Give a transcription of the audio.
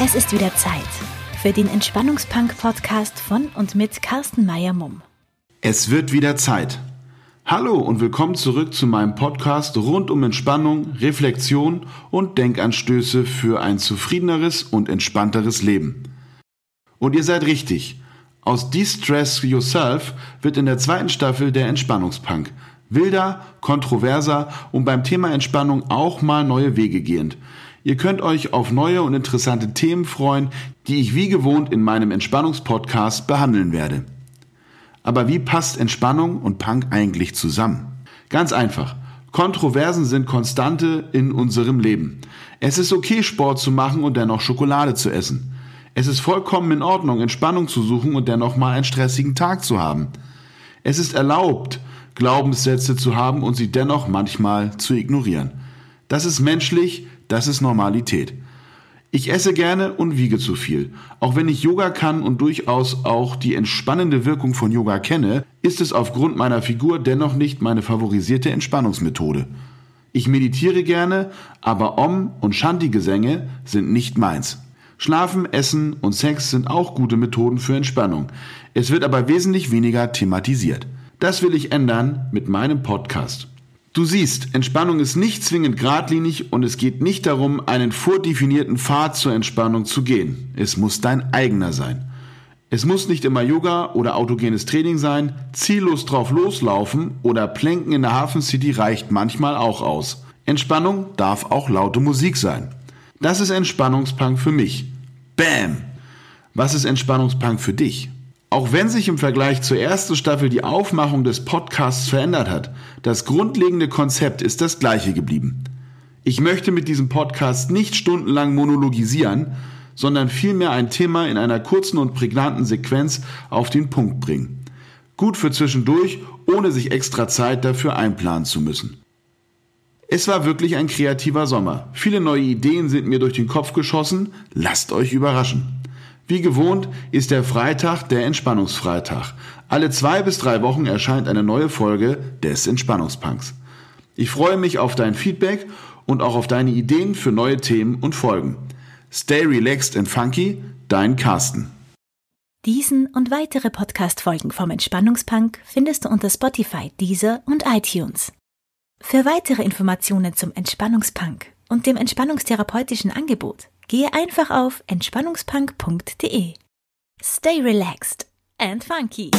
Es ist wieder Zeit für den Entspannungspunk-Podcast von und mit Carsten Meyer-Mumm. Es wird wieder Zeit. Hallo und willkommen zurück zu meinem Podcast rund um Entspannung, Reflexion und Denkanstöße für ein zufriedeneres und entspannteres Leben. Und ihr seid richtig. Aus De-Stress Yourself wird in der zweiten Staffel der Entspannungspunk. Wilder, kontroverser und beim Thema Entspannung auch mal neue Wege gehend. Ihr könnt euch auf neue und interessante Themen freuen, die ich wie gewohnt in meinem Entspannungspodcast behandeln werde. Aber wie passt Entspannung und Punk eigentlich zusammen? Ganz einfach. Kontroversen sind Konstante in unserem Leben. Es ist okay, Sport zu machen und dennoch Schokolade zu essen. Es ist vollkommen in Ordnung, Entspannung zu suchen und dennoch mal einen stressigen Tag zu haben. Es ist erlaubt, Glaubenssätze zu haben und sie dennoch manchmal zu ignorieren. Das ist menschlich, das ist Normalität. Ich esse gerne und wiege zu viel. Auch wenn ich Yoga kann und durchaus auch die entspannende Wirkung von Yoga kenne, ist es aufgrund meiner Figur dennoch nicht meine favorisierte Entspannungsmethode. Ich meditiere gerne, aber Om- und Shanti-Gesänge sind nicht meins. Schlafen, Essen und Sex sind auch gute Methoden für Entspannung. Es wird aber wesentlich weniger thematisiert. Das will ich ändern mit meinem Podcast. Du siehst, Entspannung ist nicht zwingend geradlinig und es geht nicht darum, einen vordefinierten Pfad zur Entspannung zu gehen. Es muss dein eigener sein. Es muss nicht immer Yoga oder autogenes Training sein, ziellos drauf loslaufen oder Plänken in der Hafen City reicht manchmal auch aus. Entspannung darf auch laute Musik sein. Das ist Entspannungspunk für mich. Bam! Was ist Entspannungspunk für dich? Auch wenn sich im Vergleich zur ersten Staffel die Aufmachung des Podcasts verändert hat, das grundlegende Konzept ist das gleiche geblieben. Ich möchte mit diesem Podcast nicht stundenlang monologisieren, sondern vielmehr ein Thema in einer kurzen und prägnanten Sequenz auf den Punkt bringen. Gut für zwischendurch, ohne sich extra Zeit dafür einplanen zu müssen. Es war wirklich ein kreativer Sommer. Viele neue Ideen sind mir durch den Kopf geschossen. Lasst euch überraschen. Wie gewohnt ist der Freitag der Entspannungsfreitag. Alle zwei bis drei Wochen erscheint eine neue Folge des Entspannungspunks. Ich freue mich auf dein Feedback und auch auf deine Ideen für neue Themen und Folgen. Stay relaxed and funky, dein Carsten. Diesen und weitere Podcast-Folgen vom Entspannungspunk findest du unter Spotify, Deezer und iTunes. Für weitere Informationen zum Entspannungspunk und dem entspannungstherapeutischen Angebot Gehe einfach auf entspannungspunk.de. Stay relaxed and funky.